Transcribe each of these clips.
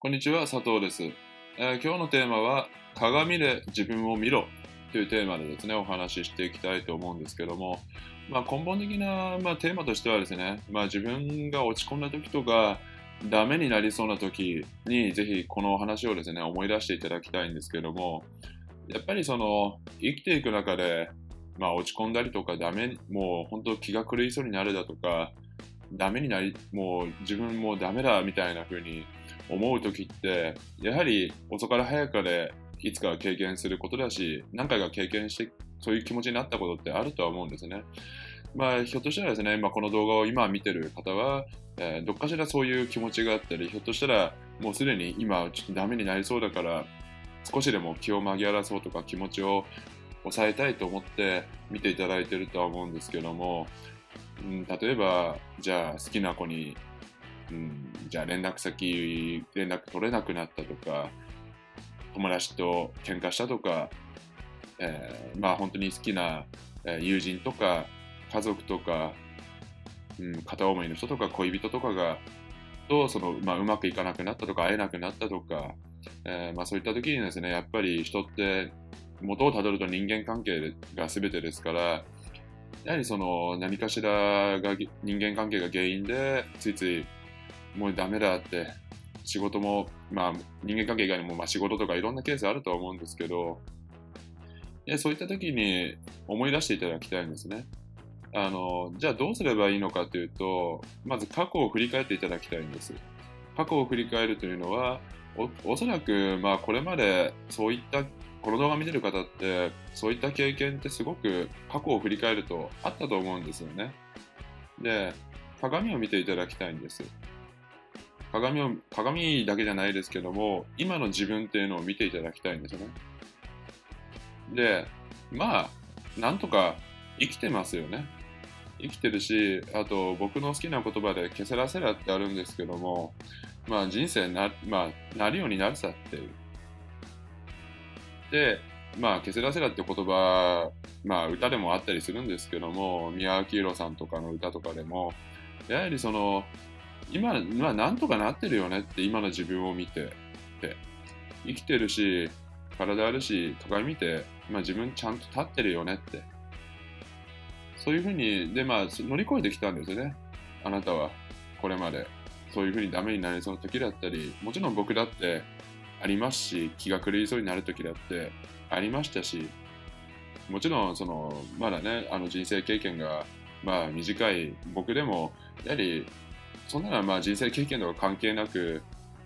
こんにちは、佐藤です、えー今日のテーマは、鏡で自分を見ろというテーマでですね、お話ししていきたいと思うんですけども、まあ、根本的な、まあ、テーマとしてはですね、まあ、自分が落ち込んだ時とか、ダメになりそうな時に、ぜひこのお話をですね、思い出していただきたいんですけども、やっぱりその、生きていく中で、まあ、落ち込んだりとか、ダメ、もう本当気が狂いそうになるだとか、ダメになり、もう自分もダメだみたいな風に思う時って、やはり遅かれ早かれいつかは経験することだし、何回か経験して、そういう気持ちになったことってあるとは思うんですね。まあ、ひょっとしたらですね、まあ、この動画を今見てる方は、えーどっかしらそういう気持ちがあったり、ひょっとしたらもうすでに今ちょっとダメになりそうだから、少しでも気を紛らわそうとか気持ちを抑えたいと思って見ていただいてるとは思うんですけども、うん、例えば、じゃあ好きな子に、うん、じゃあ連絡先、連絡取れなくなったとか、友達と喧嘩したとか、えーまあ本当に好きな友人とか家族とか、うん、片思いの人とか恋人とかがとその、まあ、うまくいかなくなったとか会えなくなったとか、えーまあ、そういった時にですねやっぱり人って元をたどると人間関係が全てですからやはりその何かしらが人間関係が原因でついついもうダメだって仕事も、まあ、人間関係以外にも、まあ、仕事とかいろんなケースあると思うんですけどでそういった時に思い出していただきたいんですね。あのじゃあどうすればいいのかというとまず過去を振り返っていただきたいんです。過去を振り返るというのはおおそらく、まあ、これまでそういったこの動画見てる方ってそういった経験ってすごく過去を振り返るとあったと思うんですよね。で鏡を見ていただきたいんです。鏡を鏡だけじゃないですけども今の自分っていうのを見ていただきたいんですよね。でまあなんとか生きてますよね。生きてるし、あと僕の好きな言葉でケセラセラってあるんですけども、まあ人生な、まあ、なるようになるさっていう。で、まあケセラセラって言葉、まあ歌でもあったりするんですけども、宮脇宏さんとかの歌とかでも、やはりその、今、まあなんとかなってるよねって今の自分を見て、で生きてるし、体あるし、鏡見て、まあ自分ちゃんと立ってるよねって。そういうふうに、で、まあ、乗り越えてきたんですよね。あなたは、これまで。そういうふうにダメになりそうな時だったり、もちろん僕だってありますし、気が狂いそうになる時だってありましたし、もちろん、その、まだね、あの人生経験が、まあ、短い僕でも、やはり、そんなのはまあ人生経験とか関係なく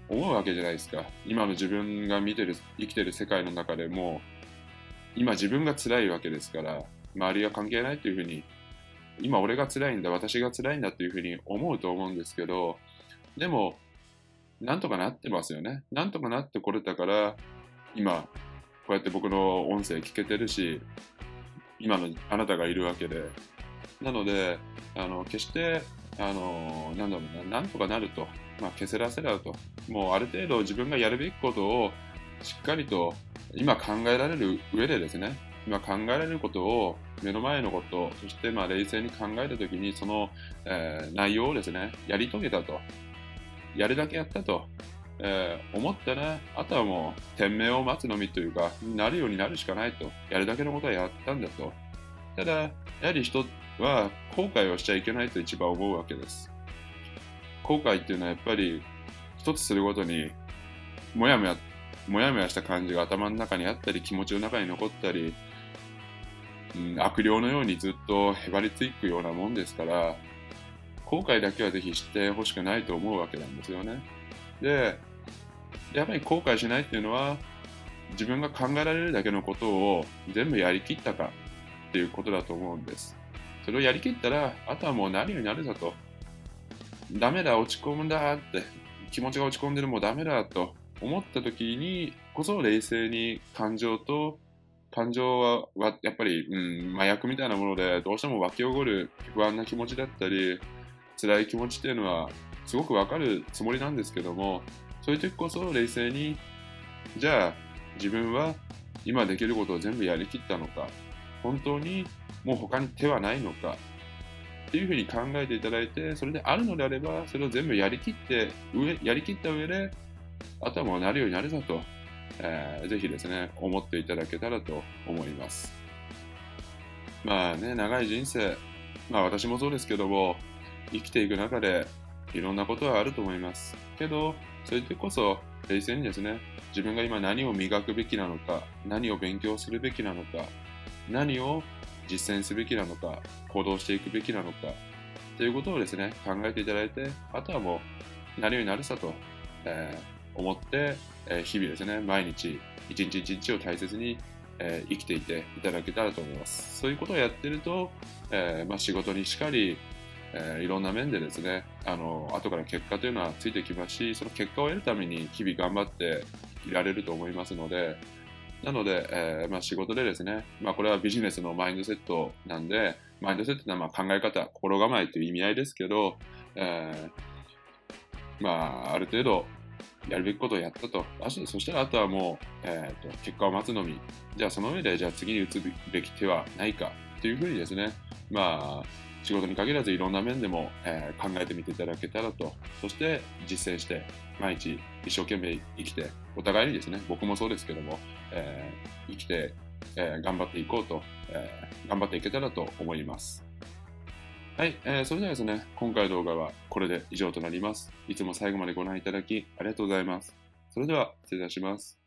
思うわけじゃないですか。今の自分が見てる、生きてる世界の中でも、今自分が辛いわけですから、周りは関係ないというふうに、今俺が辛いんだ、私が辛いんだというふうに思うと思うんですけど、でも、なんとかなってますよね。なんとかなってこれたから、今、こうやって僕の音声聞けてるし、今のあなたがいるわけで。なので、あの決して、あのなんだろうな、なんとかなると、まあ、消せらせらと、もうある程度自分がやるべきことをしっかりと今考えられる上でですね、今考えられることを目の前のことそしてまあ冷静に考えた時にその、えー内容をですねやり遂げたと。やるだけやったと、えー思ったらあとはもう天命を待つのみというかなるようになるしかないと。やるだけのことはやったんだと。ただやはり人は後悔をしちゃいけないと一番思うわけです。後悔っていうのはやっぱり一つするごとにもやもやもやもやした感じが頭の中にあったり気持ちの中に残ったりうん、悪霊のようにずっとへばりついくようなもんですから後悔だけはぜひ知ってほしくないと思うわけなんですよね。でやっぱり後悔しないっていうのは自分が考えられるだけのことを全部やりきったかっていうことだと思うんです。それをやりきったらあとはもうなるようになるさと。ダメだ落ち込むんだって。気持ちが落ち込んでるもうダメだと思った時にこそ冷静に感情と感情ははやっぱり、うん、麻薬みたいなものでどうしても湧き起こる不安な気持ちだったり辛い気持ちっていうのはすごくわかるつもりなんですけどもそういう時こそ冷静にじゃあ自分は今できることを全部やりきったのか。本当にもう他に手はないのかっていうふうに考えていただいてそれであるのであればそれを全部やりきって上やりきった上であとはもうなるようになるぞと、えー、ぜひですね、思っていただけたらと思います。まあね、長い人生、まあ私もそうですけども、生きていく中でいろんなことはあると思います。けど、それでこそ冷静にですね、自分が今何を磨くべきなのか、何を勉強するべきなのか、何を実践すべきなのか、行動していくべきなのか、ということをですね、考えていただいて、あとはもう、なるようになるさと、えー、思って、えー、日々ですね、毎日、一日一日を大切に、えー、生きていていただけたらと思います。そういうことをやってると、えまあ、仕事にしかり、えいろんな面でですね、あの後から結果というのはついてきますし、その結果を得るために日々頑張っていられると思いますので、なので、えー、まあ、仕事でですね、まあ、これはビジネスのマインドセットなんで、マインドセットというのはま考え方、心構えという意味合いですけど、えー、まあ、ある程度やるべきことをやったと。そしたらあとはもう、えーと、結果を待つのみ。じゃあその上で、じゃあ次に打つべき手はないかというふうにですね、まあ、仕事に限らずいろんな面でも、えー、考えてみていただけたらと、そして実践して、毎日一生懸命生きて、お互いにですね、僕もそうですけども、えー、生きて、えー、頑張っていこうと、え頑張っていけたらと思います。はい、えー、それではですね、今回の動画はこれで以上となります。いつも最後までご覧いただきありがとうございます。それでは失礼いたします。